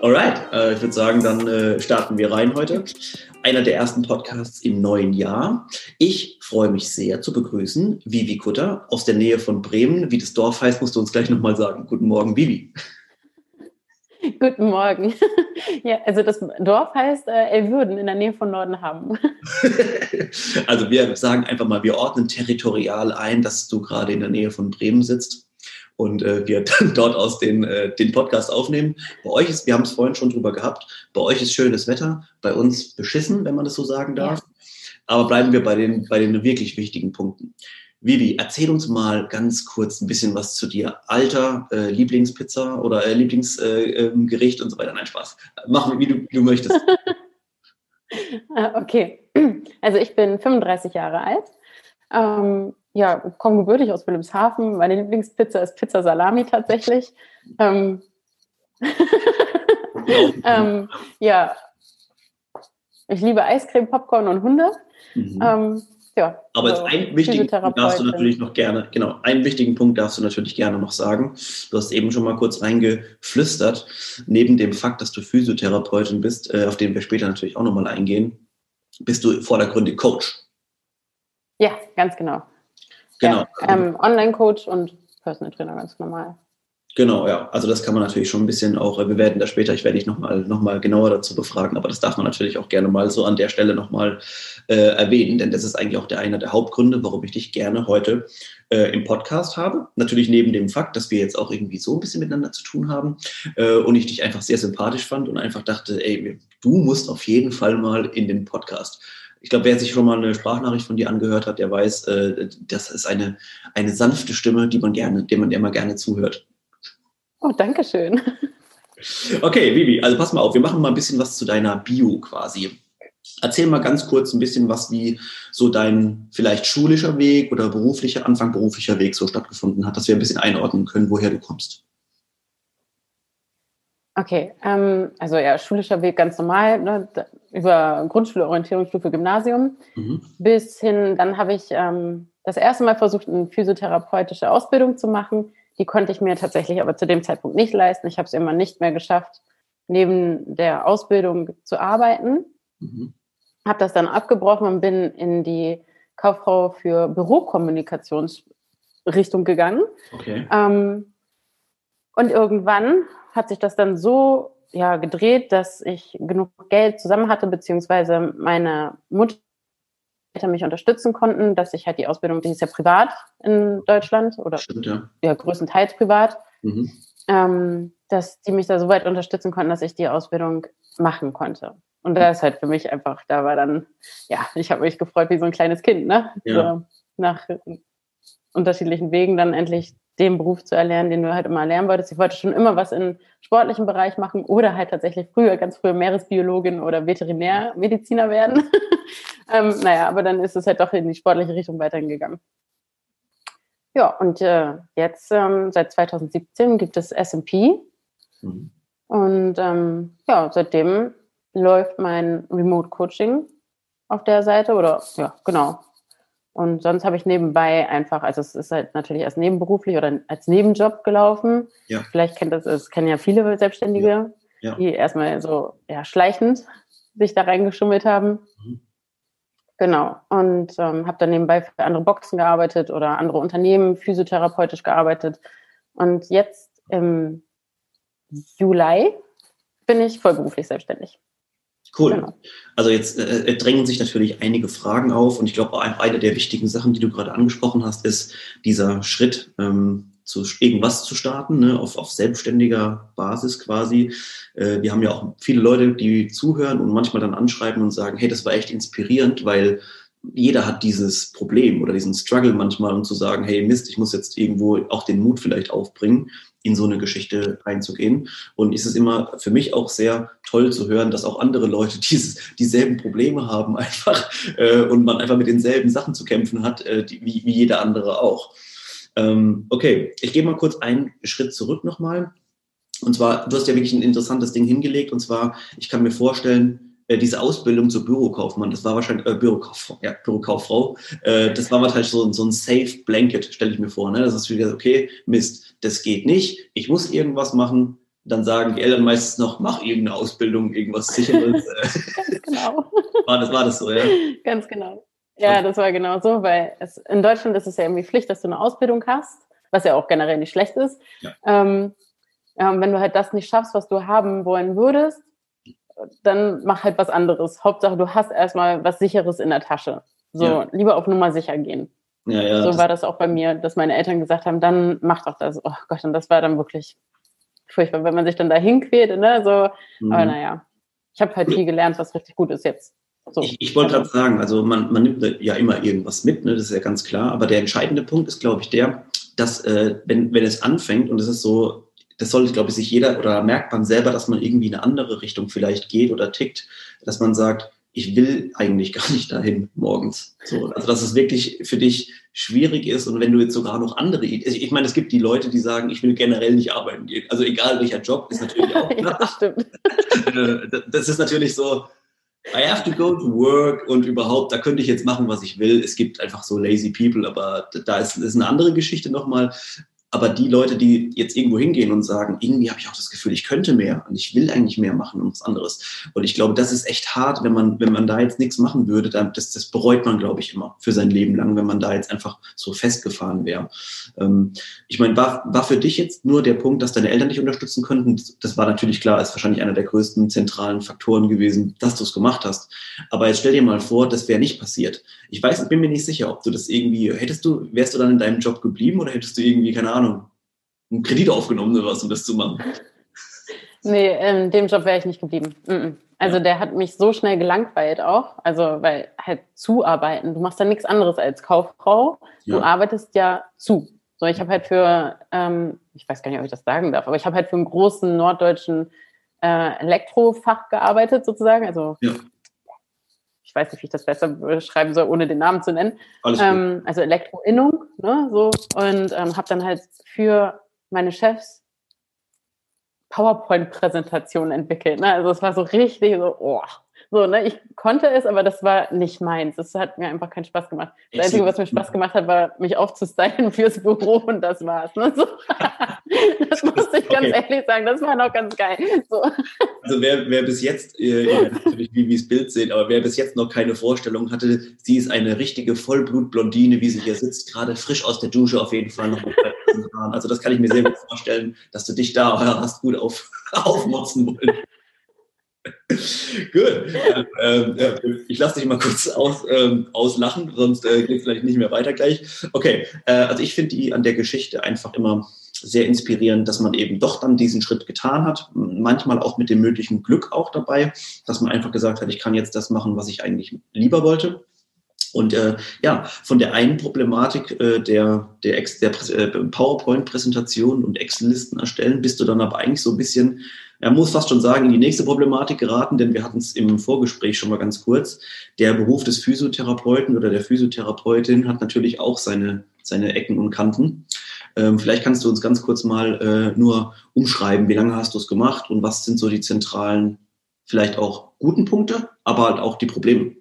Alright, äh, ich würde sagen, dann äh, starten wir rein heute. Einer der ersten Podcasts im neuen Jahr. Ich freue mich sehr zu begrüßen Vivi Kutter aus der Nähe von Bremen. Wie das Dorf heißt, musst du uns gleich nochmal sagen. Guten Morgen, Vivi. Guten Morgen. Ja, also das Dorf heißt äh, Elwürden in der Nähe von Nordenham. also wir sagen einfach mal, wir ordnen territorial ein, dass du gerade in der Nähe von Bremen sitzt und äh, wir dann dort aus den, äh, den Podcast aufnehmen. Bei euch ist, wir haben es vorhin schon drüber gehabt, bei euch ist schönes Wetter, bei uns beschissen, wenn man das so sagen darf. Aber bleiben wir bei den, bei den wirklich wichtigen Punkten. Vivi, erzähl uns mal ganz kurz ein bisschen was zu dir. Alter, äh, Lieblingspizza oder äh, Lieblingsgericht äh, und so weiter. Nein, Spaß. Mach wie du, wie du möchtest. Ah, okay. Also ich bin 35 Jahre alt. Ähm, ja, komme gebürtig aus Wilhelmshaven. Meine Lieblingspizza ist Pizza Salami tatsächlich. Ähm, ähm, ja, ich liebe Eiscreme, Popcorn und Hunde. Mhm. Ähm, ja, Aber also einen wichtigen Punkt darfst du natürlich noch gerne, genau, einen wichtigen Punkt darfst du natürlich gerne noch sagen. Du hast eben schon mal kurz reingeflüstert, neben dem Fakt, dass du Physiotherapeutin bist, äh, auf den wir später natürlich auch nochmal eingehen, bist du vordergründig Coach. Ja, ganz genau. Genau. Ja, ähm, Online-Coach und Personal Trainer ganz normal. Genau, ja. Also das kann man natürlich schon ein bisschen auch, äh, wir werden da später, ich werde dich nochmal noch mal genauer dazu befragen, aber das darf man natürlich auch gerne mal so an der Stelle nochmal äh, erwähnen, denn das ist eigentlich auch der, einer der Hauptgründe, warum ich dich gerne heute äh, im Podcast habe. Natürlich neben dem Fakt, dass wir jetzt auch irgendwie so ein bisschen miteinander zu tun haben äh, und ich dich einfach sehr sympathisch fand und einfach dachte, ey, du musst auf jeden Fall mal in den Podcast ich glaube, wer sich schon mal eine Sprachnachricht von dir angehört hat, der weiß, äh, das ist eine, eine sanfte Stimme, die man gerne, der man immer gerne zuhört. Oh, danke schön. Okay, Vivi, also pass mal auf, wir machen mal ein bisschen was zu deiner Bio quasi. Erzähl mal ganz kurz ein bisschen was, wie so dein vielleicht schulischer Weg oder beruflicher, Anfang beruflicher Weg so stattgefunden hat, dass wir ein bisschen einordnen können, woher du kommst. Okay, ähm, also ja, schulischer Weg ganz normal, ne, über Grundschule, Orientierungsstufe, Gymnasium, mhm. bis hin, dann habe ich ähm, das erste Mal versucht, eine physiotherapeutische Ausbildung zu machen. Die konnte ich mir tatsächlich aber zu dem Zeitpunkt nicht leisten. Ich habe es immer nicht mehr geschafft, neben der Ausbildung zu arbeiten. Mhm. Habe das dann abgebrochen und bin in die Kauffrau für Bürokommunikationsrichtung gegangen. Okay. Ähm, und irgendwann hat sich das dann so ja, gedreht, dass ich genug Geld zusammen hatte, beziehungsweise meine Mutter mich unterstützen konnten, dass ich halt die Ausbildung, die ist ja privat in Deutschland oder Stimmt, ja. ja größtenteils privat, mhm. ähm, dass die mich da so weit unterstützen konnten, dass ich die Ausbildung machen konnte. Und da ist halt für mich einfach, da war dann, ja, ich habe mich gefreut wie so ein kleines Kind, ne? Ja. So, nach unterschiedlichen Wegen dann endlich den Beruf zu erlernen, den du halt immer lernen wolltest. Ich wollte schon immer was im sportlichen Bereich machen oder halt tatsächlich früher, ganz früher Meeresbiologin oder Veterinärmediziner werden. ähm, naja, aber dann ist es halt doch in die sportliche Richtung weitergegangen. Ja, und äh, jetzt ähm, seit 2017 gibt es SMP. Mhm. Und ähm, ja, seitdem läuft mein Remote Coaching auf der Seite oder ja, genau, und sonst habe ich nebenbei einfach, also es ist halt natürlich erst nebenberuflich oder als Nebenjob gelaufen. Ja. Vielleicht kennt das, es kennen ja viele Selbstständige, ja. Ja. die erstmal so ja, schleichend sich da reingeschummelt haben. Mhm. Genau. Und ähm, habe dann nebenbei für andere Boxen gearbeitet oder andere Unternehmen physiotherapeutisch gearbeitet. Und jetzt im Juli bin ich vollberuflich selbstständig. Cool. Genau. Also jetzt äh, äh, drängen sich natürlich einige Fragen auf und ich glaube, eine der wichtigen Sachen, die du gerade angesprochen hast, ist dieser Schritt, ähm, zu irgendwas zu starten, ne, auf, auf selbstständiger Basis quasi. Äh, wir haben ja auch viele Leute, die zuhören und manchmal dann anschreiben und sagen, hey, das war echt inspirierend, weil jeder hat dieses Problem oder diesen Struggle manchmal, um zu sagen, hey Mist, ich muss jetzt irgendwo auch den Mut vielleicht aufbringen, in so eine Geschichte reinzugehen. Und es ist immer für mich auch sehr toll zu hören, dass auch andere Leute dieses, dieselben Probleme haben einfach äh, und man einfach mit denselben Sachen zu kämpfen hat, äh, die, wie, wie jeder andere auch. Ähm, okay, ich gehe mal kurz einen Schritt zurück nochmal. Und zwar, du hast ja wirklich ein interessantes Ding hingelegt. Und zwar, ich kann mir vorstellen, diese Ausbildung zur Bürokaufmann, das war wahrscheinlich, äh, Bürokauffrau, ja, Bürokauffrau, äh, das war wahrscheinlich so, so ein Safe Blanket, stelle ich mir vor. Ne? Das ist wieder, okay, Mist, das geht nicht, ich muss irgendwas machen. Dann sagen die Eltern meistens noch, mach irgendeine Ausbildung, irgendwas Sicheres. Ganz genau. War das, war das so, ja? Ganz genau. Ja, das war genau so, weil es, in Deutschland ist es ja irgendwie Pflicht, dass du eine Ausbildung hast, was ja auch generell nicht schlecht ist. Ja. Ähm, ja, wenn du halt das nicht schaffst, was du haben wollen würdest, dann mach halt was anderes. Hauptsache, du hast erstmal was Sicheres in der Tasche. So, ja. lieber auf Nummer sicher gehen. Ja, ja, so war das auch bei mir, dass meine Eltern gesagt haben, dann mach doch das. Oh Gott, und das war dann wirklich furchtbar, wenn man sich dann dahin quält, ne? So, mhm. aber naja, ich habe halt viel gelernt, was richtig gut ist jetzt. So. Ich, ich wollte gerade sagen, also man, man nimmt ja immer irgendwas mit, ne? das ist ja ganz klar, aber der entscheidende Punkt ist, glaube ich, der, dass äh, wenn, wenn es anfängt und es ist so, das sollte, glaube ich, sich jeder oder merkt man selber, dass man irgendwie in eine andere Richtung vielleicht geht oder tickt, dass man sagt, ich will eigentlich gar nicht dahin morgens. So, also dass es wirklich für dich schwierig ist und wenn du jetzt sogar noch andere Ideen, ich meine, es gibt die Leute, die sagen, ich will generell nicht arbeiten gehen. Also egal welcher Job, ist natürlich auch ja, das, stimmt. Äh, das ist natürlich so, I have to go to work und überhaupt, da könnte ich jetzt machen, was ich will. Es gibt einfach so lazy people, aber da ist, ist eine andere Geschichte nochmal. Aber die Leute, die jetzt irgendwo hingehen und sagen, irgendwie habe ich auch das Gefühl, ich könnte mehr und ich will eigentlich mehr machen und was anderes. Und ich glaube, das ist echt hart, wenn man, wenn man da jetzt nichts machen würde, dann, das, das bereut man, glaube ich, immer für sein Leben lang, wenn man da jetzt einfach so festgefahren wäre. Ähm, ich meine, war, war für dich jetzt nur der Punkt, dass deine Eltern dich unterstützen könnten? Das war natürlich klar, ist wahrscheinlich einer der größten zentralen Faktoren gewesen, dass du es gemacht hast. Aber jetzt stell dir mal vor, das wäre nicht passiert. Ich weiß, ich bin mir nicht sicher, ob du das irgendwie, hättest du, wärst du dann in deinem Job geblieben oder hättest du irgendwie, keine Ahnung, Ahnung, einen Kredit aufgenommen oder was, um das zu machen. Nee, in dem Job wäre ich nicht geblieben. Also der hat mich so schnell gelangweilt auch. Also weil halt zuarbeiten, du machst da nichts anderes als Kauffrau. Du ja. arbeitest ja zu. So, ich habe halt für, ähm, ich weiß gar nicht, ob ich das sagen darf, aber ich habe halt für einen großen norddeutschen äh, Elektrofach gearbeitet sozusagen. Also ja ich weiß nicht, wie ich das besser beschreiben soll, ohne den Namen zu nennen. Ähm, also Elektroinnung, ne, so und ähm, habe dann halt für meine Chefs PowerPoint-Präsentationen entwickelt. Ne? Also es war so richtig so, oh, so, ne, ich konnte es, aber das war nicht meins. Das hat mir einfach keinen Spaß gemacht. Das Einzige, was mir Spaß gemacht hat, war, mich aufzustylen fürs Büro und das war's. Ne? So. Das musste ich ganz okay. ehrlich sagen, das war noch ganz geil. So. Also wer, wer bis jetzt, ihr, ihr natürlich, wie, das Bild seht, aber wer bis jetzt noch keine Vorstellung hatte, sie ist eine richtige Vollblutblondine, wie sie hier sitzt, gerade frisch aus der Dusche auf jeden Fall noch. Also das kann ich mir sehr gut vorstellen, dass du dich da hast gut auf, aufmotzen wollen. Gut. Ähm, äh, ich lasse dich mal kurz aus, ähm, auslachen, sonst äh, geht es vielleicht nicht mehr weiter gleich. Okay, äh, also ich finde die an der Geschichte einfach immer sehr inspirierend, dass man eben doch dann diesen Schritt getan hat. Manchmal auch mit dem möglichen Glück auch dabei, dass man einfach gesagt hat, ich kann jetzt das machen, was ich eigentlich lieber wollte. Und äh, ja, von der einen Problematik äh, der, der, der äh, PowerPoint-Präsentation und Excel-Listen erstellen, bist du dann aber eigentlich so ein bisschen er muss fast schon sagen, in die nächste Problematik geraten, denn wir hatten es im Vorgespräch schon mal ganz kurz. Der Beruf des Physiotherapeuten oder der Physiotherapeutin hat natürlich auch seine, seine Ecken und Kanten. Ähm, vielleicht kannst du uns ganz kurz mal äh, nur umschreiben, wie lange hast du es gemacht und was sind so die zentralen, vielleicht auch guten Punkte, aber halt auch die Probleme.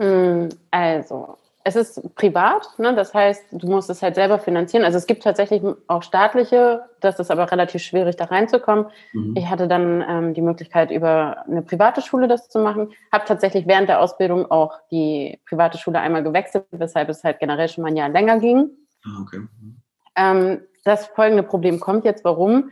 Hm, also, es ist privat, ne? das heißt, du musst es halt selber finanzieren. Also es gibt tatsächlich auch staatliche, das ist aber relativ schwierig, da reinzukommen. Mhm. Ich hatte dann ähm, die Möglichkeit, über eine private Schule das zu machen. Habe tatsächlich während der Ausbildung auch die private Schule einmal gewechselt, weshalb es halt generell schon mal ein Jahr länger ging. Ah, okay. Mhm. Ähm, das folgende Problem kommt jetzt, warum?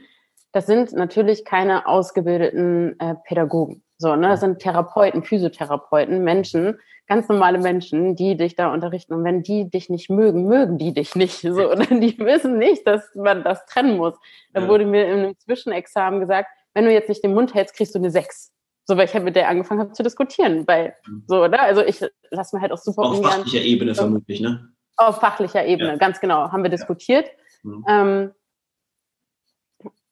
Das sind natürlich keine ausgebildeten äh, Pädagogen. So, ne, das sind Therapeuten, Physiotherapeuten, Menschen, ganz normale Menschen, die dich da unterrichten. Und wenn die dich nicht mögen, mögen die dich nicht. So, und die wissen nicht, dass man das trennen muss. Da wurde mir in einem Zwischenexamen gesagt, wenn du jetzt nicht den Mund hältst, kriegst du eine Sechs. So, weil ich halt mit der angefangen habe zu diskutieren, weil mhm. so, oder? Also ich lasse mir halt auch super Auf fachlicher Ebene vermutlich, ne? Auf fachlicher Ebene, ja. ganz genau, haben wir diskutiert. Ja. Mhm. Ähm,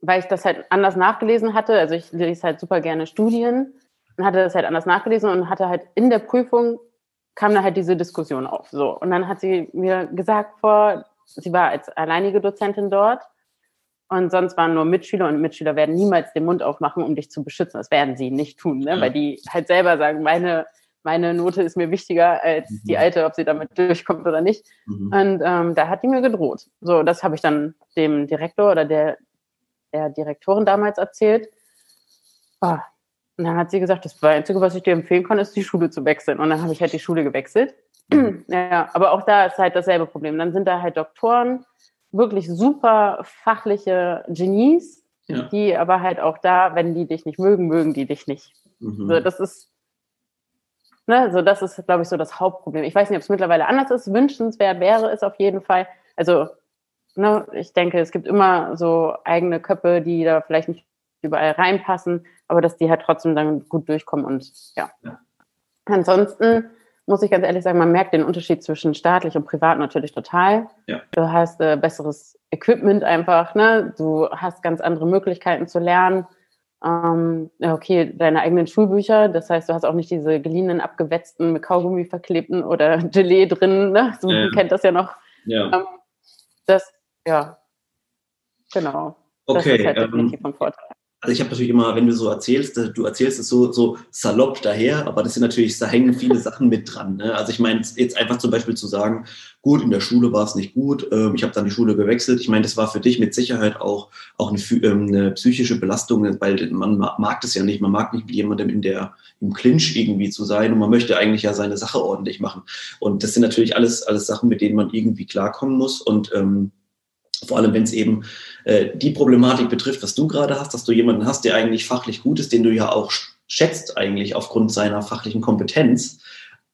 weil ich das halt anders nachgelesen hatte. Also ich lese halt super gerne Studien und hatte das halt anders nachgelesen und hatte halt in der Prüfung kam da halt diese Diskussion auf. So. Und dann hat sie mir gesagt vor, sie war als alleinige Dozentin dort und sonst waren nur Mitschüler und Mitschüler werden niemals den Mund aufmachen, um dich zu beschützen. Das werden sie nicht tun, ne? Ja. weil die halt selber sagen, meine meine Note ist mir wichtiger als mhm. die alte, ob sie damit durchkommt oder nicht. Mhm. Und ähm, da hat die mir gedroht. So, das habe ich dann dem Direktor oder der, der Direktorin damals erzählt. Oh. Und dann hat sie gesagt, das Einzige, was ich dir empfehlen kann, ist die Schule zu wechseln. Und dann habe ich halt die Schule gewechselt. Mhm. ja, aber auch da ist halt dasselbe Problem. Dann sind da halt Doktoren, wirklich super fachliche Genies, ja. die aber halt auch da, wenn die dich nicht mögen, mögen die dich nicht. Mhm. So, das ist Ne, so das ist, glaube ich, so das Hauptproblem. Ich weiß nicht, ob es mittlerweile anders ist. Wünschenswert wäre es auf jeden Fall. Also, ne, ich denke, es gibt immer so eigene Köpfe, die da vielleicht nicht überall reinpassen, aber dass die halt trotzdem dann gut durchkommen und ja. ja. Ansonsten muss ich ganz ehrlich sagen, man merkt den Unterschied zwischen staatlich und privat natürlich total. Ja. Du hast äh, besseres Equipment einfach, ne? Du hast ganz andere Möglichkeiten zu lernen ähm, okay, deine eigenen Schulbücher. Das heißt, du hast auch nicht diese geliehenen, abgewetzten, mit Kaugummi verklebten oder Gelee drin. Ne? So, ja. Man kennt das ja noch. Ja. Ähm, das, ja, genau. Okay. Das ist halt definitiv ähm, von Vorteil. Also ich habe natürlich immer, wenn du so erzählst, du erzählst es so, so salopp daher, aber das sind natürlich, da hängen viele Sachen mit dran. Ne? Also ich meine, jetzt einfach zum Beispiel zu sagen, gut, in der Schule war es nicht gut, ähm, ich habe dann die Schule gewechselt. Ich meine, das war für dich mit Sicherheit auch, auch eine, ähm, eine psychische Belastung, weil man mag das ja nicht, man mag nicht mit jemandem in der, im Clinch irgendwie zu sein und man möchte eigentlich ja seine Sache ordentlich machen. Und das sind natürlich alles, alles Sachen, mit denen man irgendwie klarkommen muss und ähm, vor allem, wenn es eben äh, die Problematik betrifft, was du gerade hast, dass du jemanden hast, der eigentlich fachlich gut ist, den du ja auch schätzt eigentlich aufgrund seiner fachlichen Kompetenz,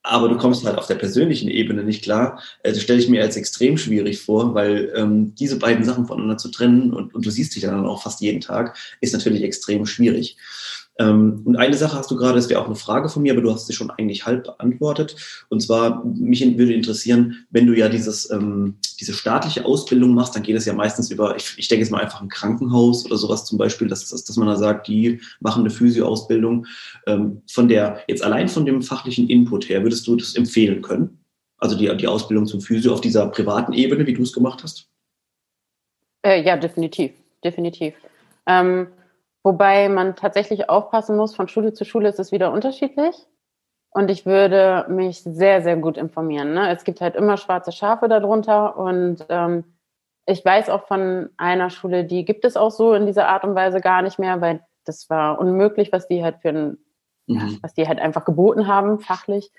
aber du kommst halt auf der persönlichen Ebene nicht klar. Das stelle ich mir als extrem schwierig vor, weil ähm, diese beiden Sachen voneinander zu trennen und, und du siehst dich dann auch fast jeden Tag, ist natürlich extrem schwierig. Ähm, und eine Sache hast du gerade, das wäre auch eine Frage von mir, aber du hast sie schon eigentlich halb beantwortet. Und zwar, mich würde interessieren, wenn du ja dieses, ähm, diese staatliche Ausbildung machst, dann geht es ja meistens über, ich, ich denke jetzt mal einfach ein Krankenhaus oder sowas zum Beispiel, dass, dass, dass man da sagt, die machen eine Physio-Ausbildung. Ähm, von der, jetzt allein von dem fachlichen Input her, würdest du das empfehlen können? Also die, die Ausbildung zum Physio auf dieser privaten Ebene, wie du es gemacht hast? Äh, ja, definitiv, definitiv. Ähm, Wobei man tatsächlich aufpassen muss, von Schule zu Schule ist es wieder unterschiedlich. Und ich würde mich sehr, sehr gut informieren. Ne? Es gibt halt immer schwarze Schafe darunter. Und ähm, ich weiß auch von einer Schule, die gibt es auch so in dieser Art und Weise gar nicht mehr, weil das war unmöglich, was die halt für ein, mhm. was die halt einfach geboten haben, fachlich.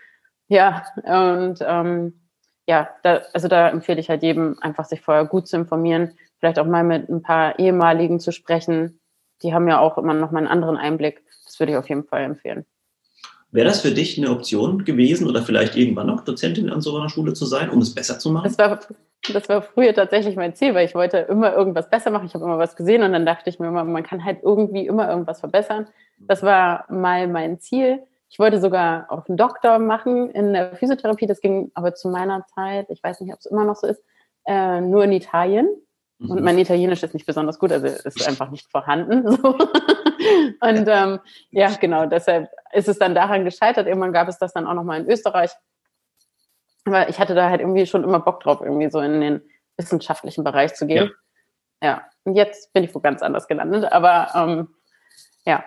Ja, und ähm, ja, da, also da empfehle ich halt jedem einfach, sich vorher gut zu informieren, vielleicht auch mal mit ein paar ehemaligen zu sprechen, die haben ja auch immer noch mal einen anderen Einblick. Das würde ich auf jeden Fall empfehlen. Wäre das für dich eine Option gewesen oder vielleicht irgendwann noch Dozentin an so einer Schule zu sein, um es besser zu machen? Das war, das war früher tatsächlich mein Ziel, weil ich wollte immer irgendwas besser machen. Ich habe immer was gesehen und dann dachte ich mir immer, man kann halt irgendwie immer irgendwas verbessern. Das war mal mein Ziel. Ich wollte sogar auch einen Doktor machen in der Physiotherapie. Das ging aber zu meiner Zeit, ich weiß nicht, ob es immer noch so ist, äh, nur in Italien. Und mhm. mein Italienisch ist nicht besonders gut, also ist einfach nicht vorhanden. So. Und ähm, ja, genau, deshalb ist es dann daran gescheitert. Irgendwann gab es das dann auch nochmal in Österreich. Aber ich hatte da halt irgendwie schon immer Bock drauf, irgendwie so in den wissenschaftlichen Bereich zu gehen. Ja, ja. und jetzt bin ich wo ganz anders gelandet. Aber ähm, ja,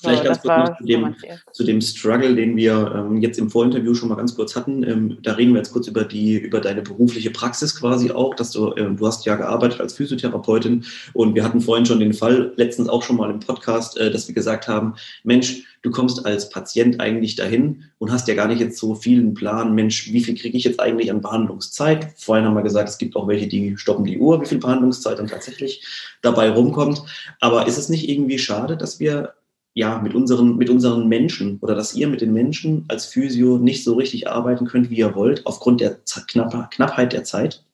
Vielleicht ganz kurz noch zu dem, zu dem Struggle, den wir ähm, jetzt im Vorinterview schon mal ganz kurz hatten. Ähm, da reden wir jetzt kurz über die, über deine berufliche Praxis quasi auch, dass du, ähm, du hast ja gearbeitet als Physiotherapeutin und wir hatten vorhin schon den Fall, letztens auch schon mal im Podcast, äh, dass wir gesagt haben, Mensch, du kommst als Patient eigentlich dahin und hast ja gar nicht jetzt so vielen Plan, Mensch, wie viel kriege ich jetzt eigentlich an Behandlungszeit? Vorhin haben wir gesagt, es gibt auch welche, die stoppen die Uhr, wie viel Behandlungszeit dann tatsächlich dabei rumkommt. Aber ist es nicht irgendwie schade, dass wir ja, mit unseren, mit unseren Menschen oder dass ihr mit den Menschen als Physio nicht so richtig arbeiten könnt, wie ihr wollt, aufgrund der Knapp Knappheit der Zeit?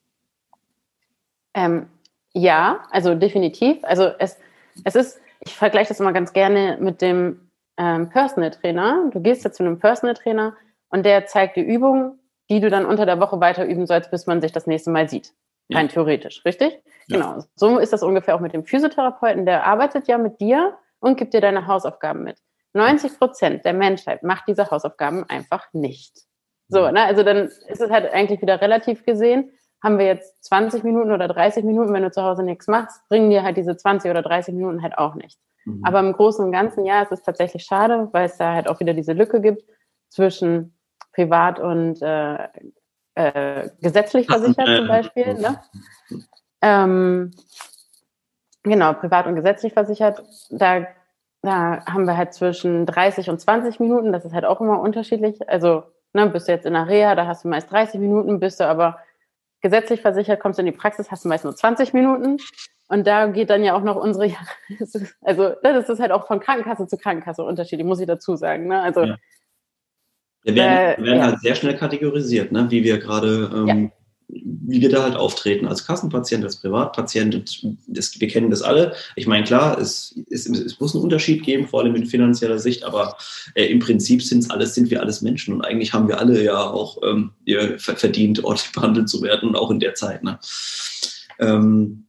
Ähm, ja, also definitiv. Also es, es ist, ich vergleiche das immer ganz gerne mit dem ähm, Personal Trainer. Du gehst jetzt zu einem Personal Trainer und der zeigt dir Übungen, die du dann unter der Woche weiter üben sollst, bis man sich das nächste Mal sieht. Rein ja. theoretisch, richtig? Ja. Genau. So ist das ungefähr auch mit dem Physiotherapeuten. Der arbeitet ja mit dir und gibt dir deine Hausaufgaben mit. 90 Prozent der Menschheit macht diese Hausaufgaben einfach nicht. So, ne? Also dann ist es halt eigentlich wieder relativ gesehen. Haben wir jetzt 20 Minuten oder 30 Minuten, wenn du zu Hause nichts machst, bringen dir halt diese 20 oder 30 Minuten halt auch nichts. Mhm. Aber im Großen und Ganzen, ja, es ist tatsächlich schade, weil es da halt auch wieder diese Lücke gibt zwischen privat und äh, äh, gesetzlich versichert zum Beispiel. Ne? Ähm, genau, privat und gesetzlich versichert. Da, da haben wir halt zwischen 30 und 20 Minuten. Das ist halt auch immer unterschiedlich. Also ne, bist du jetzt in der Reha, da hast du meist 30 Minuten, bist du aber gesetzlich versichert, kommst du in die Praxis, hast du meist nur 20 Minuten. Und da geht dann ja auch noch unsere, also das ist halt auch von Krankenkasse zu Krankenkasse unterschiedlich, muss ich dazu sagen. Ne? Also ja. Wir werden, wir werden ja. halt sehr schnell kategorisiert, ne? wie wir gerade, ähm, ja. Wie wir da halt auftreten als Kassenpatient, als Privatpatient. Das, wir kennen das alle. Ich meine, klar, es, es, es, muss einen Unterschied geben, vor allem in finanzieller Sicht, aber äh, im Prinzip sind's alles, sind wir alles Menschen und eigentlich haben wir alle ja auch ähm, verdient, ordentlich behandelt zu werden und auch in der Zeit. Ne? Ähm,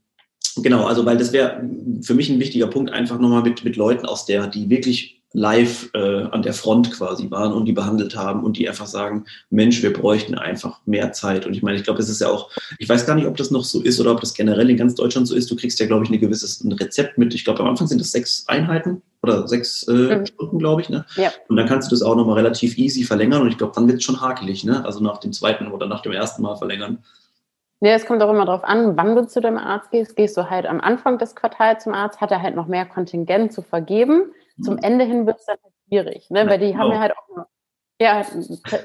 Genau, also weil das wäre für mich ein wichtiger Punkt, einfach nochmal mit, mit Leuten aus der, die wirklich live äh, an der Front quasi waren und die behandelt haben und die einfach sagen, Mensch, wir bräuchten einfach mehr Zeit. Und ich meine, ich glaube, es ist ja auch, ich weiß gar nicht, ob das noch so ist oder ob das generell in ganz Deutschland so ist. Du kriegst ja, glaube ich, ein gewisses ein Rezept mit. Ich glaube, am Anfang sind das sechs Einheiten oder sechs äh, mhm. Stunden, glaube ich. Ne? Ja. Und dann kannst du das auch nochmal relativ easy verlängern und ich glaube, dann wird es schon hakelig, ne? Also nach dem zweiten oder nach dem ersten Mal verlängern. Ja, es kommt auch immer darauf an, wann du zu dem Arzt gehst. Gehst du halt am Anfang des Quartals zum Arzt, hat er halt noch mehr Kontingent zu vergeben zum mhm. Ende hin wird es dann halt schwierig, ne? weil die genau. haben ja halt auch, ja,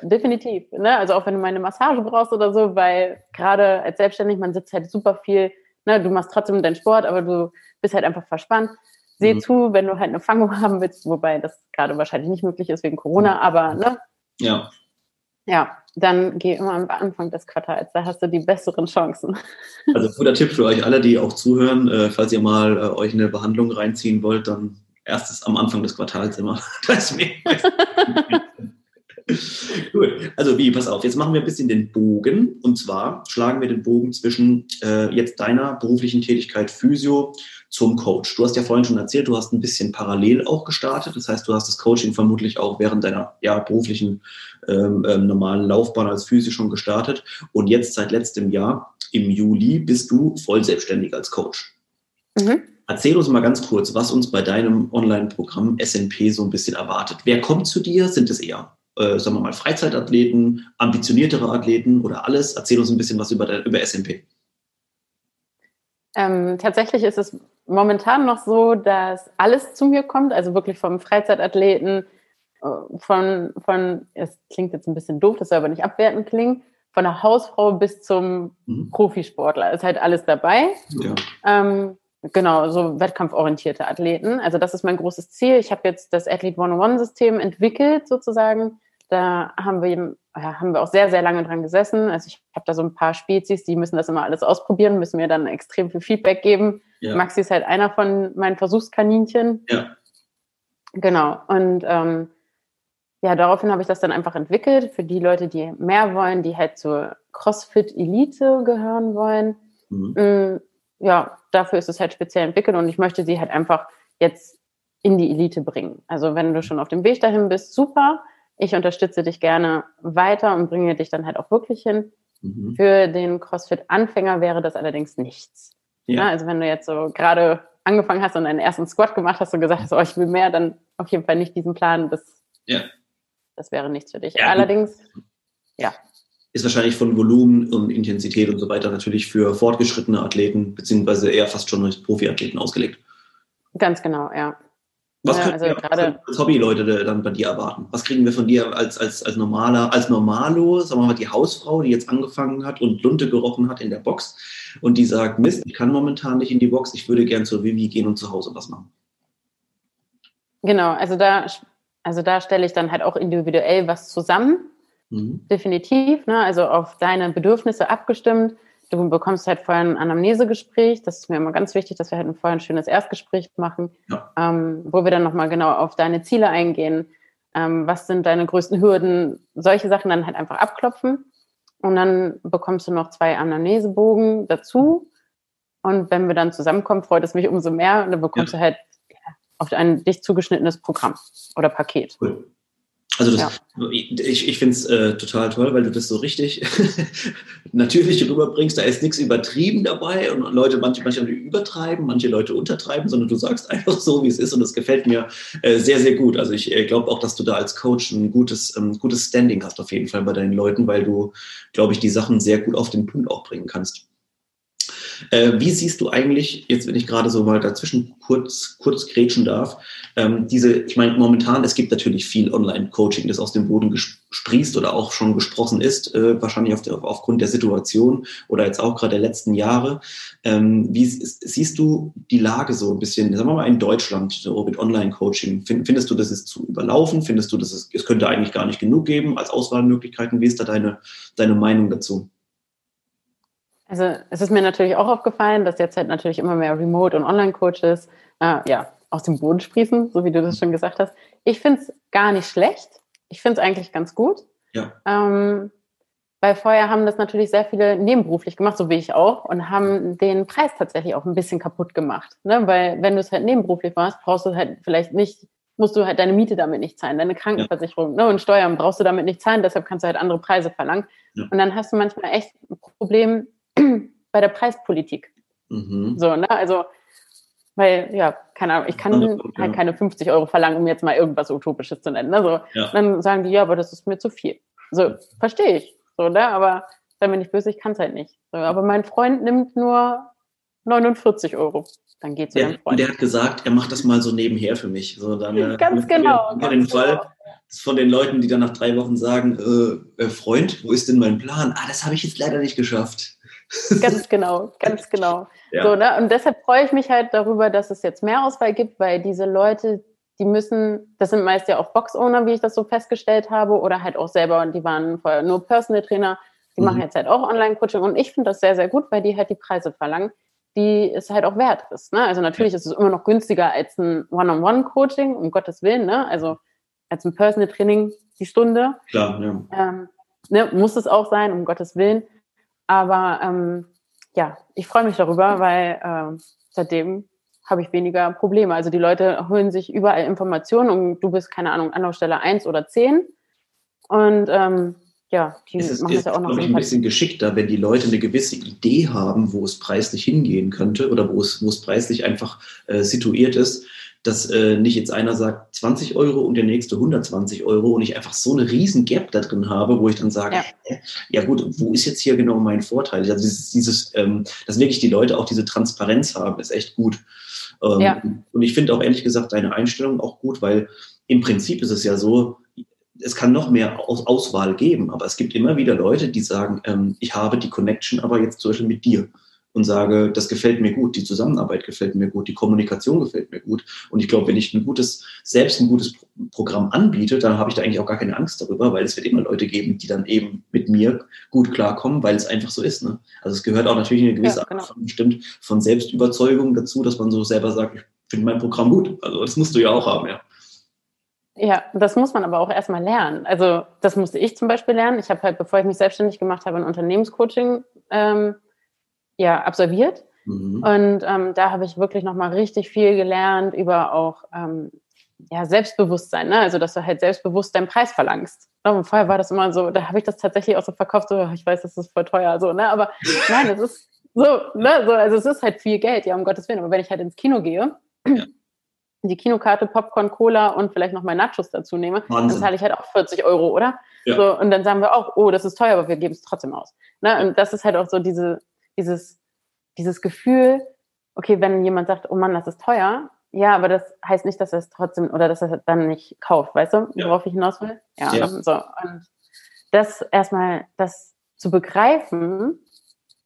definitiv. Ne? Also auch wenn du mal eine Massage brauchst oder so, weil gerade als Selbstständig, man sitzt halt super viel, ne? du machst trotzdem deinen Sport, aber du bist halt einfach verspannt. Seh mhm. zu, wenn du halt eine Fangung haben willst, wobei das gerade wahrscheinlich nicht möglich ist wegen Corona, aber ne? Ja. Ja, dann geh immer am Anfang des Quartals, da hast du die besseren Chancen. Also guter Tipp für euch alle, die auch zuhören, äh, falls ihr mal äh, euch eine Behandlung reinziehen wollt, dann erstes am Anfang des Quartals immer. Das Gut, also wie, pass auf, jetzt machen wir ein bisschen den Bogen und zwar schlagen wir den Bogen zwischen äh, jetzt deiner beruflichen Tätigkeit Physio zum Coach. Du hast ja vorhin schon erzählt, du hast ein bisschen parallel auch gestartet, das heißt, du hast das Coaching vermutlich auch während deiner ja, beruflichen ähm, ähm, normalen Laufbahn als Physio schon gestartet und jetzt seit letztem Jahr im Juli bist du voll selbstständig als Coach. Mhm. Erzähl uns mal ganz kurz, was uns bei deinem Online-Programm SNP so ein bisschen erwartet. Wer kommt zu dir? Sind es eher, äh, sagen wir mal, Freizeitathleten, ambitioniertere Athleten oder alles? Erzähl uns ein bisschen was über, über SNP. Ähm, tatsächlich ist es momentan noch so, dass alles zu mir kommt, also wirklich vom Freizeitathleten, äh, von, von, es klingt jetzt ein bisschen doof, das soll aber nicht abwertend klingen, von der Hausfrau bis zum mhm. Profisportler ist halt alles dabei. Ja. Ähm, Genau, so wettkampforientierte Athleten. Also das ist mein großes Ziel. Ich habe jetzt das Athlete One-on-One-System entwickelt sozusagen. Da haben wir, ja, haben wir auch sehr, sehr lange dran gesessen. Also ich habe da so ein paar Spezies, die müssen das immer alles ausprobieren, müssen mir dann extrem viel Feedback geben. Ja. Maxi ist halt einer von meinen Versuchskaninchen. Ja. Genau. Und ähm, ja, daraufhin habe ich das dann einfach entwickelt für die Leute, die mehr wollen, die halt zur CrossFit Elite gehören wollen. Mhm. Ja, dafür ist es halt speziell entwickelt und ich möchte sie halt einfach jetzt in die Elite bringen. Also wenn du schon auf dem Weg dahin bist, super. Ich unterstütze dich gerne weiter und bringe dich dann halt auch wirklich hin. Mhm. Für den CrossFit-Anfänger wäre das allerdings nichts. Ja. Ja, also wenn du jetzt so gerade angefangen hast und einen ersten Squat gemacht hast und gesagt hast, oh, ich will mehr, dann auf jeden Fall nicht diesen Plan. Das, ja. das wäre nichts für dich. Allerdings, ja ist wahrscheinlich von Volumen und Intensität und so weiter natürlich für fortgeschrittene Athleten beziehungsweise eher fast schon als Profiathleten ausgelegt. Ganz genau, ja. Was ja, können also wir als Hobbyleute dann bei dir erwarten? Was kriegen wir von dir als, als, als normaler, als Normalo, sagen wir mal die Hausfrau, die jetzt angefangen hat und Lunte gerochen hat in der Box und die sagt, Mist, ich kann momentan nicht in die Box, ich würde gern zur Vivi gehen und zu Hause was machen? Genau, also da, also da stelle ich dann halt auch individuell was zusammen. Mhm. Definitiv, ne? also auf deine Bedürfnisse abgestimmt. du bekommst halt vorher ein Anamnesegespräch. Das ist mir immer ganz wichtig, dass wir halt vorher ein schönes Erstgespräch machen, ja. ähm, wo wir dann nochmal genau auf deine Ziele eingehen. Ähm, was sind deine größten Hürden? Solche Sachen dann halt einfach abklopfen. Und dann bekommst du noch zwei Anamnesebogen dazu. Und wenn wir dann zusammenkommen, freut es mich umso mehr. Und dann bekommst ja. du halt auf ein dich zugeschnittenes Programm oder Paket. Cool. Also das, ja. ich, ich finde es äh, total toll, weil du das so richtig natürlich rüberbringst. Da ist nichts übertrieben dabei und Leute, manche, manche übertreiben, manche Leute untertreiben, sondern du sagst einfach so, wie es ist und das gefällt mir äh, sehr, sehr gut. Also ich äh, glaube auch, dass du da als Coach ein gutes, ähm, gutes Standing hast auf jeden Fall bei deinen Leuten, weil du, glaube ich, die Sachen sehr gut auf den Punkt auch bringen kannst. Äh, wie siehst du eigentlich, jetzt wenn ich gerade so mal dazwischen kurz, kurz grätschen darf, ähm, diese, ich meine, momentan, es gibt natürlich viel Online-Coaching, das aus dem Boden gesprießt oder auch schon gesprochen ist, äh, wahrscheinlich auf der, aufgrund der Situation oder jetzt auch gerade der letzten Jahre. Ähm, wie siehst du die Lage so ein bisschen, sagen wir mal in Deutschland, so mit Online-Coaching? Find, findest du, das ist zu überlaufen? Findest du, dass es, es könnte eigentlich gar nicht genug geben als Auswahlmöglichkeiten? Wie ist da deine, deine Meinung dazu? Also es ist mir natürlich auch aufgefallen, dass jetzt halt natürlich immer mehr Remote- und Online-Coaches äh, ja, aus dem Boden sprießen, so wie du das schon gesagt hast. Ich finde es gar nicht schlecht. Ich finde es eigentlich ganz gut. Ja. Ähm, weil vorher haben das natürlich sehr viele nebenberuflich gemacht, so wie ich auch, und haben den Preis tatsächlich auch ein bisschen kaputt gemacht. Ne? Weil wenn du es halt nebenberuflich machst, brauchst du halt vielleicht nicht, musst du halt deine Miete damit nicht zahlen, deine Krankenversicherung ja. ne? und Steuern brauchst du damit nicht zahlen, deshalb kannst du halt andere Preise verlangen. Ja. Und dann hast du manchmal echt ein Problem, bei der Preispolitik. Mhm. So, ne? Also, weil, ja, keine Ahnung, ich kann ja. halt keine 50 Euro verlangen, um jetzt mal irgendwas Utopisches zu nennen. Ne? So, ja. Dann sagen die, ja, aber das ist mir zu viel. So, verstehe ich. So, ne? Aber sei mir nicht böse, ich kann es halt nicht. So, aber mein Freund nimmt nur 49 Euro. Dann geht zu deinem Freund. Und der hat gesagt, er macht das mal so nebenher für mich. So, dann, äh, ganz genau. Für den Fall, genau von den Leuten, die dann nach drei Wochen sagen, äh, äh, Freund, wo ist denn mein Plan? Ah, das habe ich jetzt leider nicht geschafft. Ganz genau, ganz genau. Ja. So, ne? Und deshalb freue ich mich halt darüber, dass es jetzt mehr Auswahl gibt, weil diese Leute, die müssen, das sind meist ja auch Box-Owner, wie ich das so festgestellt habe, oder halt auch selber, und die waren vorher nur Personal Trainer, die mhm. machen jetzt halt auch Online-Coaching und ich finde das sehr, sehr gut, weil die halt die Preise verlangen, die es halt auch wert ist. Ne? Also natürlich ist es immer noch günstiger als ein One-on-One-Coaching, um Gottes Willen, ne? Also als ein Personal Training die Stunde. Klar, ja. Ähm, ne, muss es auch sein, um Gottes Willen. Aber ähm, ja, ich freue mich darüber, weil äh, seitdem habe ich weniger Probleme. Also die Leute holen sich überall Informationen und du bist, keine Ahnung, Anlaufstelle 1 oder 10. Und ähm, ja, die es ist, machen das ja auch noch ich, ein bisschen geschickter, wenn die Leute eine gewisse Idee haben, wo es preislich hingehen könnte oder wo es, wo es preislich einfach äh, situiert ist, dass äh, nicht jetzt einer sagt 20 Euro und der nächste 120 Euro und ich einfach so eine riesen Gap da drin habe, wo ich dann sage, ja, ja gut, wo ist jetzt hier genau mein Vorteil? Also dieses, dieses ähm, dass wirklich die Leute auch diese Transparenz haben, ist echt gut. Ähm, ja. Und ich finde auch ehrlich gesagt deine Einstellung auch gut, weil im Prinzip ist es ja so, es kann noch mehr Aus Auswahl geben, aber es gibt immer wieder Leute, die sagen, ähm, ich habe die Connection aber jetzt zum Beispiel mit dir und sage, das gefällt mir gut, die Zusammenarbeit gefällt mir gut, die Kommunikation gefällt mir gut. Und ich glaube, wenn ich ein gutes, selbst ein gutes Programm anbiete, dann habe ich da eigentlich auch gar keine Angst darüber, weil es wird immer Leute geben, die dann eben mit mir gut klarkommen, weil es einfach so ist. Ne? Also es gehört auch natürlich eine gewisse ja, genau. Art von, bestimmt von Selbstüberzeugung dazu, dass man so selber sagt, ich finde mein Programm gut. Also das musst du ja auch haben, ja. Ja, das muss man aber auch erstmal lernen. Also das musste ich zum Beispiel lernen. Ich habe halt, bevor ich mich selbstständig gemacht habe, ein Unternehmenscoaching ähm, ja, absolviert. Mhm. Und ähm, da habe ich wirklich nochmal richtig viel gelernt über auch ähm, ja, Selbstbewusstsein, ne? also dass du halt selbstbewusst deinen Preis verlangst. Und vorher war das immer so, da habe ich das tatsächlich auch so verkauft, so ich weiß, das ist voll teuer, so, ne? Aber nein, es ist so, ne? so, also es ist halt viel Geld, ja, um Gottes Willen. Aber wenn ich halt ins Kino gehe, ja. die Kinokarte, Popcorn, Cola und vielleicht noch mal Nachos dazu nehme, Wahnsinn. dann zahle ich halt auch 40 Euro, oder? Ja. So, und dann sagen wir auch, oh, das ist teuer, aber wir geben es trotzdem aus. Ne? Und das ist halt auch so diese, dieses, dieses Gefühl, okay, wenn jemand sagt, oh Mann, das ist teuer, ja, aber das heißt nicht, dass er es trotzdem oder dass er es dann nicht kauft, weißt du, worauf ja. ich hinaus will? Ja, ja. so. Und das erstmal, das zu begreifen,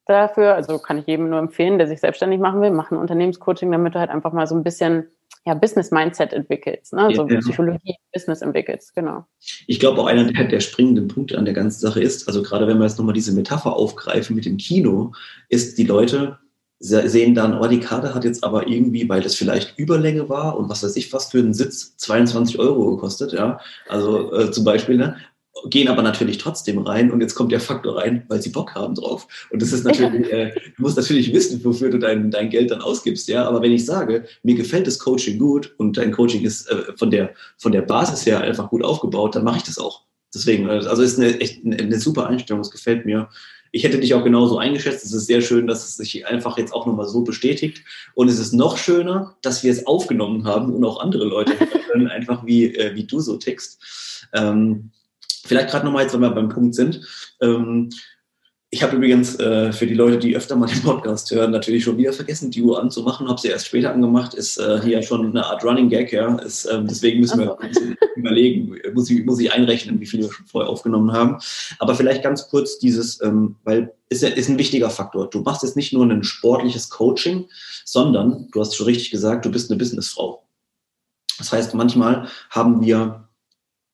dafür, also kann ich jedem nur empfehlen, der sich selbstständig machen will, mach ein Unternehmenscoaching, damit du halt einfach mal so ein bisschen ja, Business-Mindset entwickelst, ne? also ja, Psychologie, Business entwickelst, genau. Ich glaube auch einer der, der, springenden Punkte an der ganzen Sache ist, also gerade wenn wir jetzt nochmal diese Metapher aufgreifen mit dem Kino, ist die Leute sehen dann, oh, die Karte hat jetzt aber irgendwie, weil das vielleicht Überlänge war und was weiß ich, was für einen Sitz 22 Euro gekostet, ja, also äh, zum Beispiel, ne? Gehen aber natürlich trotzdem rein und jetzt kommt der Faktor rein, weil sie Bock haben drauf. Und das ist natürlich, äh, du musst natürlich wissen, wofür du dein, dein Geld dann ausgibst, ja. Aber wenn ich sage, mir gefällt das Coaching gut und dein Coaching ist äh, von der von der Basis her einfach gut aufgebaut, dann mache ich das auch. Deswegen, äh, also ist eine echt eine, eine super Einstellung, es gefällt mir. Ich hätte dich auch genauso eingeschätzt. Es ist sehr schön, dass es sich einfach jetzt auch nochmal so bestätigt. Und es ist noch schöner, dass wir es aufgenommen haben und auch andere Leute hören, einfach wie, äh, wie du so tickst. Ähm, Vielleicht gerade nochmal jetzt, wenn wir beim Punkt sind. Ähm, ich habe übrigens äh, für die Leute, die öfter mal den Podcast hören, natürlich schon wieder vergessen, die Uhr anzumachen. Habe sie erst später angemacht. Ist äh, hier schon eine Art Running Gag, ja. Ist, ähm, deswegen müssen wir überlegen, muss ich, muss ich einrechnen, wie viel wir schon vorher aufgenommen haben. Aber vielleicht ganz kurz dieses, ähm, weil ist, ist ein wichtiger Faktor. Du machst jetzt nicht nur ein sportliches Coaching, sondern, du hast schon richtig gesagt, du bist eine Businessfrau. Das heißt, manchmal haben wir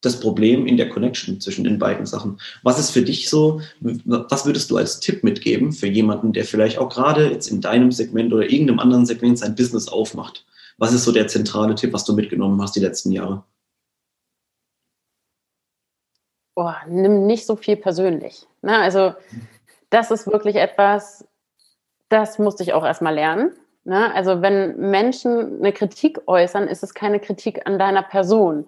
das Problem in der Connection zwischen den beiden Sachen. Was ist für dich so, was würdest du als Tipp mitgeben für jemanden, der vielleicht auch gerade jetzt in deinem Segment oder irgendeinem anderen Segment sein Business aufmacht? Was ist so der zentrale Tipp, was du mitgenommen hast die letzten Jahre? Oh, nimm nicht so viel persönlich. Na, ne? also das ist wirklich etwas, das musste ich auch erstmal lernen. Na, ne? also wenn Menschen eine Kritik äußern, ist es keine Kritik an deiner Person,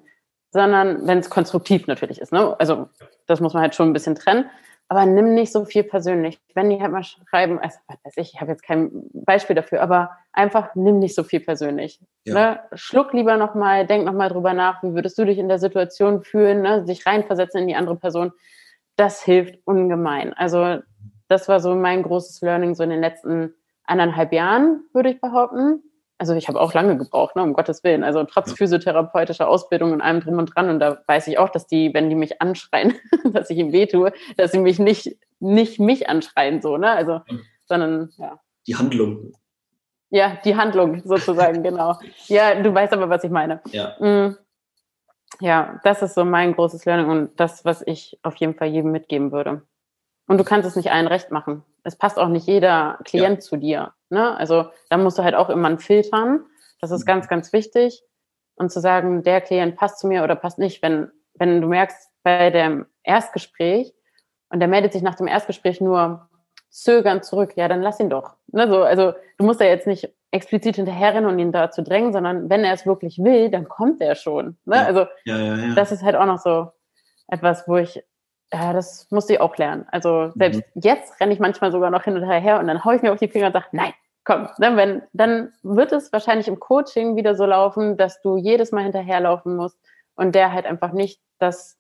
sondern wenn es konstruktiv natürlich ist. Ne? Also das muss man halt schon ein bisschen trennen. Aber nimm nicht so viel persönlich. Wenn die halt mal schreiben, also, was weiß ich, ich habe jetzt kein Beispiel dafür, aber einfach nimm nicht so viel persönlich. Ja. Ne? Schluck lieber nochmal, denk nochmal drüber nach, wie würdest du dich in der Situation fühlen, ne? sich reinversetzen in die andere Person. Das hilft ungemein. Also das war so mein großes Learning so in den letzten eineinhalb Jahren, würde ich behaupten also ich habe auch lange gebraucht, ne, um Gottes Willen. Also trotz physiotherapeutischer Ausbildung und allem drum und dran. Und da weiß ich auch, dass die, wenn die mich anschreien, dass ich ihm wehtue, dass sie mich nicht, nicht mich anschreien, so, ne? Also, sondern, ja. Die Handlung. Ja, die Handlung sozusagen, genau. Ja, du weißt aber, was ich meine. Ja. Mm. Ja, das ist so mein großes Learning und das, was ich auf jeden Fall jedem mitgeben würde. Und du kannst es nicht allen recht machen. Es passt auch nicht jeder Klient ja. zu dir. Ne? Also da musst du halt auch immer filtern. Das ist ganz, ganz wichtig. Und zu sagen, der Klient passt zu mir oder passt nicht. Wenn, wenn du merkst bei dem Erstgespräch und der meldet sich nach dem Erstgespräch nur zögernd zurück, ja, dann lass ihn doch. Ne? So, also du musst ja jetzt nicht explizit hinterherrennen und ihn dazu drängen, sondern wenn er es wirklich will, dann kommt er schon. Ne? Ja. Also ja, das ist halt auch noch so etwas, wo ich ja, das musste ich auch lernen. Also selbst mhm. jetzt renne ich manchmal sogar noch hin und her und dann haue ich mir auf die Finger und sage, nein, komm. Ne, wenn, dann wird es wahrscheinlich im Coaching wieder so laufen, dass du jedes Mal hinterherlaufen musst und der halt einfach nicht das,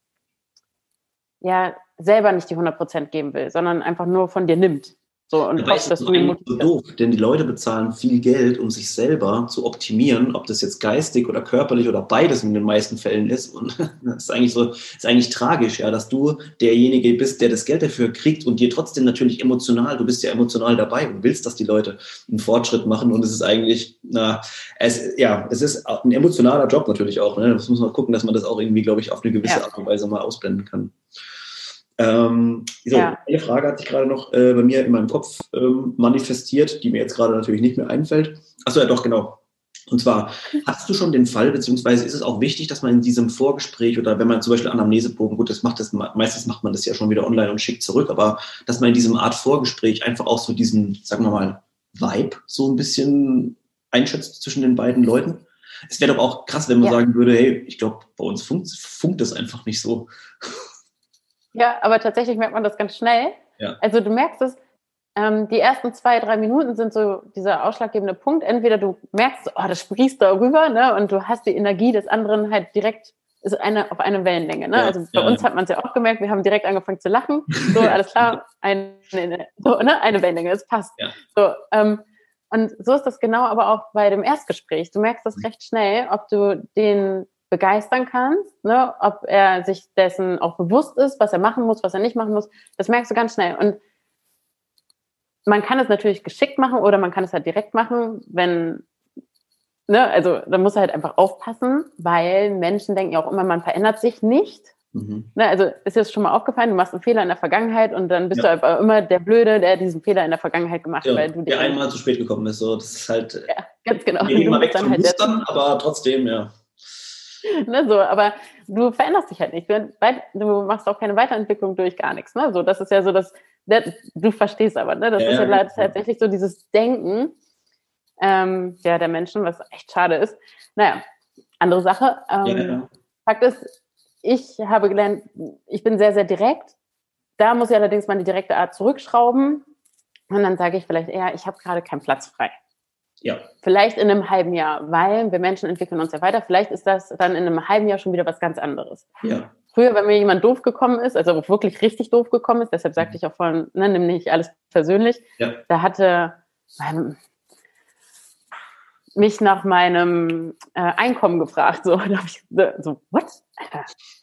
ja, selber nicht die 100 Prozent geben will, sondern einfach nur von dir nimmt. So, und hofft, dass du ihn so doof, denn die Leute bezahlen viel Geld, um sich selber zu optimieren, ob das jetzt geistig oder körperlich oder beides in den meisten Fällen ist. Und das ist eigentlich so, ist eigentlich tragisch, ja, dass du derjenige bist, der das Geld dafür kriegt und dir trotzdem natürlich emotional, du bist ja emotional dabei und willst, dass die Leute einen Fortschritt machen. Und es ist eigentlich, na, es, ja, es ist ein emotionaler Job natürlich auch. Ne? Das muss man gucken, dass man das auch irgendwie, glaube ich, auf eine gewisse ja. Art und Weise mal ausblenden kann. Ähm, so, ja. Eine Frage hat sich gerade noch äh, bei mir in meinem Kopf ähm, manifestiert, die mir jetzt gerade natürlich nicht mehr einfällt. Achso, ja doch, genau. Und zwar, hast du schon den Fall, beziehungsweise ist es auch wichtig, dass man in diesem Vorgespräch oder wenn man zum Beispiel Anamnesebogen, gut, das macht das, meistens macht man das ja schon wieder online und schickt zurück, aber dass man in diesem Art Vorgespräch einfach auch so diesen, sagen wir mal, Vibe so ein bisschen einschätzt zwischen den beiden Leuten? Es wäre doch auch krass, wenn man ja. sagen würde, hey, ich glaube, bei uns funkt, funkt das einfach nicht so. Ja, aber tatsächlich merkt man das ganz schnell. Ja. Also du merkst es, ähm, die ersten zwei, drei Minuten sind so dieser ausschlaggebende Punkt. Entweder du merkst, oh, das sprießt da rüber, ne, und du hast die Energie des anderen halt direkt ist eine auf eine Wellenlänge. Ne? Ja, also bei ja, uns hat man es ja auch gemerkt, wir haben direkt angefangen zu lachen. So, alles klar, eine, so, ne? eine Wellenlänge, es passt. Ja. So, ähm, und so ist das genau aber auch bei dem Erstgespräch. Du merkst das recht schnell, ob du den begeistern kannst, ne? ob er sich dessen auch bewusst ist, was er machen muss, was er nicht machen muss. Das merkst du ganz schnell. Und man kann es natürlich geschickt machen oder man kann es halt direkt machen, wenn ne, also da muss er halt einfach aufpassen, weil Menschen denken ja auch immer, man verändert sich nicht. Mhm. Ne, also ist das schon mal aufgefallen, du machst einen Fehler in der Vergangenheit und dann bist ja. du einfach immer der Blöde, der diesen Fehler in der Vergangenheit gemacht hat. Ja, weil du der einmal zu spät gekommen ist. So. Das ist halt. Ja, ganz genau. Wir gehen mal weg von halt Mustern, aber trotzdem, ja. Ne, so, aber du veränderst dich halt nicht. Du, machst auch keine Weiterentwicklung durch gar nichts. Ne? So, das ist ja so das, du verstehst aber, ne? Das ja, ist ja, ja tatsächlich so dieses Denken ähm, ja, der Menschen, was echt schade ist. Naja, andere Sache. Ähm, Fakt ist, ich habe gelernt, ich bin sehr, sehr direkt. Da muss ich allerdings meine direkte Art zurückschrauben. Und dann sage ich vielleicht eher, ich habe gerade keinen Platz frei. Ja. Vielleicht in einem halben Jahr, weil wir Menschen entwickeln uns ja weiter. Vielleicht ist das dann in einem halben Jahr schon wieder was ganz anderes. Ja. Früher, wenn mir jemand doof gekommen ist, also wirklich richtig doof gekommen ist, deshalb sagte mhm. ich auch vorhin, ne, nimm nicht alles persönlich, ja. da hatte mein, mich nach meinem äh, Einkommen gefragt. So, da habe ich so, what?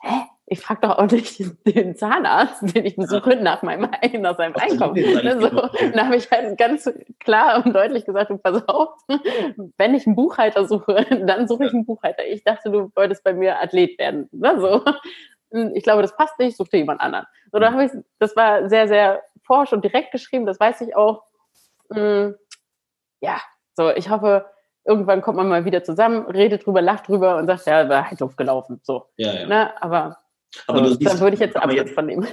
Hä? Ich frage doch auch nicht den Zahnarzt, den ich besuche, ja. nach, meinem, nach seinem Ach, Einkommen. Ne, so, dann habe ich halt ganz klar und deutlich gesagt, du pass auf, wenn ich einen Buchhalter suche, dann suche ich einen Buchhalter. Ich dachte, du wolltest bei mir Athlet werden. Ne, so. Ich glaube, das passt nicht, such dir jemand anderen. So, dann habe ich, das war sehr, sehr forsch und direkt geschrieben, das weiß ich auch. Mm, ja, so, ich hoffe, irgendwann kommt man mal wieder zusammen, redet drüber, lacht drüber und sagt, ja, war halt doof gelaufen. So. Ja, ja. Ne? Aber, Aber so, dann würde ich jetzt Absatz von nehmen.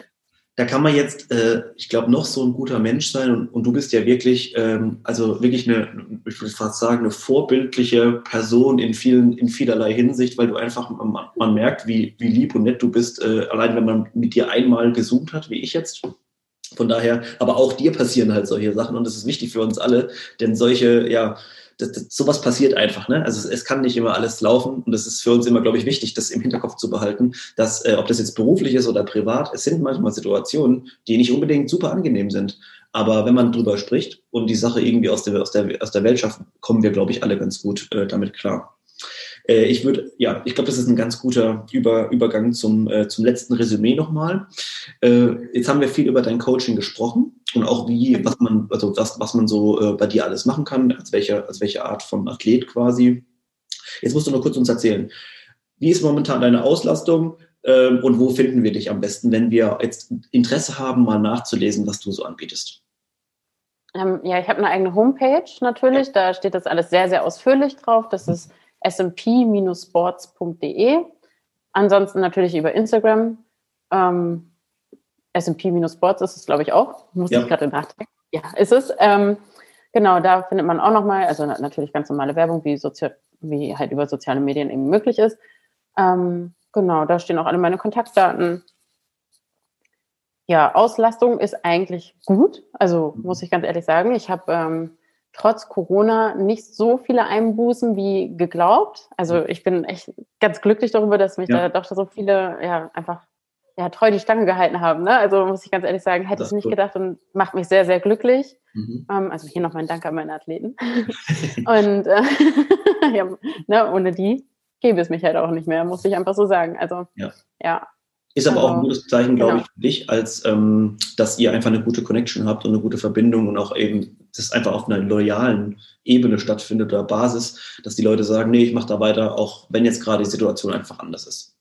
Da kann man jetzt, äh, ich glaube, noch so ein guter Mensch sein und, und du bist ja wirklich, ähm, also wirklich eine, ich würde fast sagen, eine vorbildliche Person in vielen, in vielerlei Hinsicht, weil du einfach, man, man merkt, wie, wie lieb und nett du bist, äh, allein wenn man mit dir einmal gesoomt hat, wie ich jetzt. Von daher, aber auch dir passieren halt solche Sachen und das ist wichtig für uns alle, denn solche, ja, das, das, sowas passiert einfach. Ne? Also es, es, kann nicht immer alles laufen und es ist für uns immer, glaube ich, wichtig, das im Hinterkopf zu behalten, dass äh, ob das jetzt beruflich ist oder privat, es sind manchmal Situationen, die nicht unbedingt super angenehm sind. Aber wenn man drüber spricht und die Sache irgendwie aus der, aus der, aus der Welt schafft, kommen wir, glaube ich, alle ganz gut äh, damit klar. Äh, ich würde, ja, ich glaube, das ist ein ganz guter Über, Übergang zum, äh, zum letzten Resümee nochmal. Äh, jetzt haben wir viel über dein Coaching gesprochen und auch wie, was man, also was, was man so äh, bei dir alles machen kann, als welche, als welche Art von Athlet quasi. Jetzt musst du nur kurz uns erzählen. Wie ist momentan deine Auslastung ähm, und wo finden wir dich am besten, wenn wir jetzt Interesse haben, mal nachzulesen, was du so anbietest? Ähm, ja, ich habe eine eigene Homepage natürlich. Da steht das alles sehr, sehr ausführlich drauf. Das ist smp-sports.de. Ansonsten natürlich über Instagram. Ähm, SMP-Sports ist es, glaube ich, auch. Muss ja. ich gerade nachdenken. Ja, ist es. Ähm, genau, da findet man auch nochmal, also natürlich ganz normale Werbung, wie, Sozi wie halt über soziale Medien eben möglich ist. Ähm, genau, da stehen auch alle meine Kontaktdaten. Ja, Auslastung ist eigentlich gut. Also muss ich ganz ehrlich sagen, ich habe ähm, trotz Corona nicht so viele Einbußen wie geglaubt. Also ich bin echt ganz glücklich darüber, dass mich ja. da doch so viele ja einfach ja, treu die Stange gehalten haben. Ne? Also muss ich ganz ehrlich sagen, hätte ich nicht gut. gedacht und macht mich sehr, sehr glücklich. Mhm. Ähm, also hier noch mein Dank an meine Athleten. und äh, ja, ne, ohne die gäbe es mich halt auch nicht mehr, muss ich einfach so sagen. Also ja. ja. Ist aber also, auch ein gutes Zeichen, glaube genau. ich, für dich, als ähm, dass ihr einfach eine gute Connection habt und eine gute Verbindung und auch eben das einfach auf einer loyalen Ebene stattfindet oder Basis, dass die Leute sagen, nee, ich mache da weiter, auch wenn jetzt gerade die Situation einfach anders ist.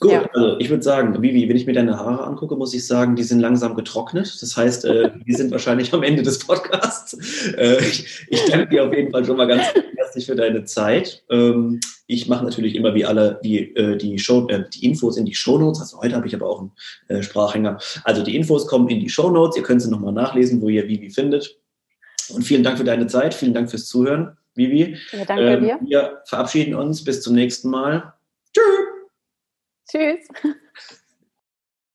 Gut, ja. also ich würde sagen, Vivi, wenn ich mir deine Haare angucke, muss ich sagen, die sind langsam getrocknet. Das heißt, äh, wir sind wahrscheinlich am Ende des Podcasts. Äh, ich, ich, danke dir auf jeden Fall schon mal ganz herzlich für deine Zeit. Ähm, ich mache natürlich immer wie alle die, äh, die, Show, äh, die Infos in die Shownotes. Also heute habe ich aber auch einen äh, Sprachhänger. Also die Infos kommen in die Shownotes. Ihr könnt sie nochmal nachlesen, wo ihr Vivi findet. Und vielen Dank für deine Zeit. Vielen Dank fürs Zuhören, Vivi. Ja, danke ähm, dir. Wir verabschieden uns. Bis zum nächsten Mal. Tschüss. Tschüss.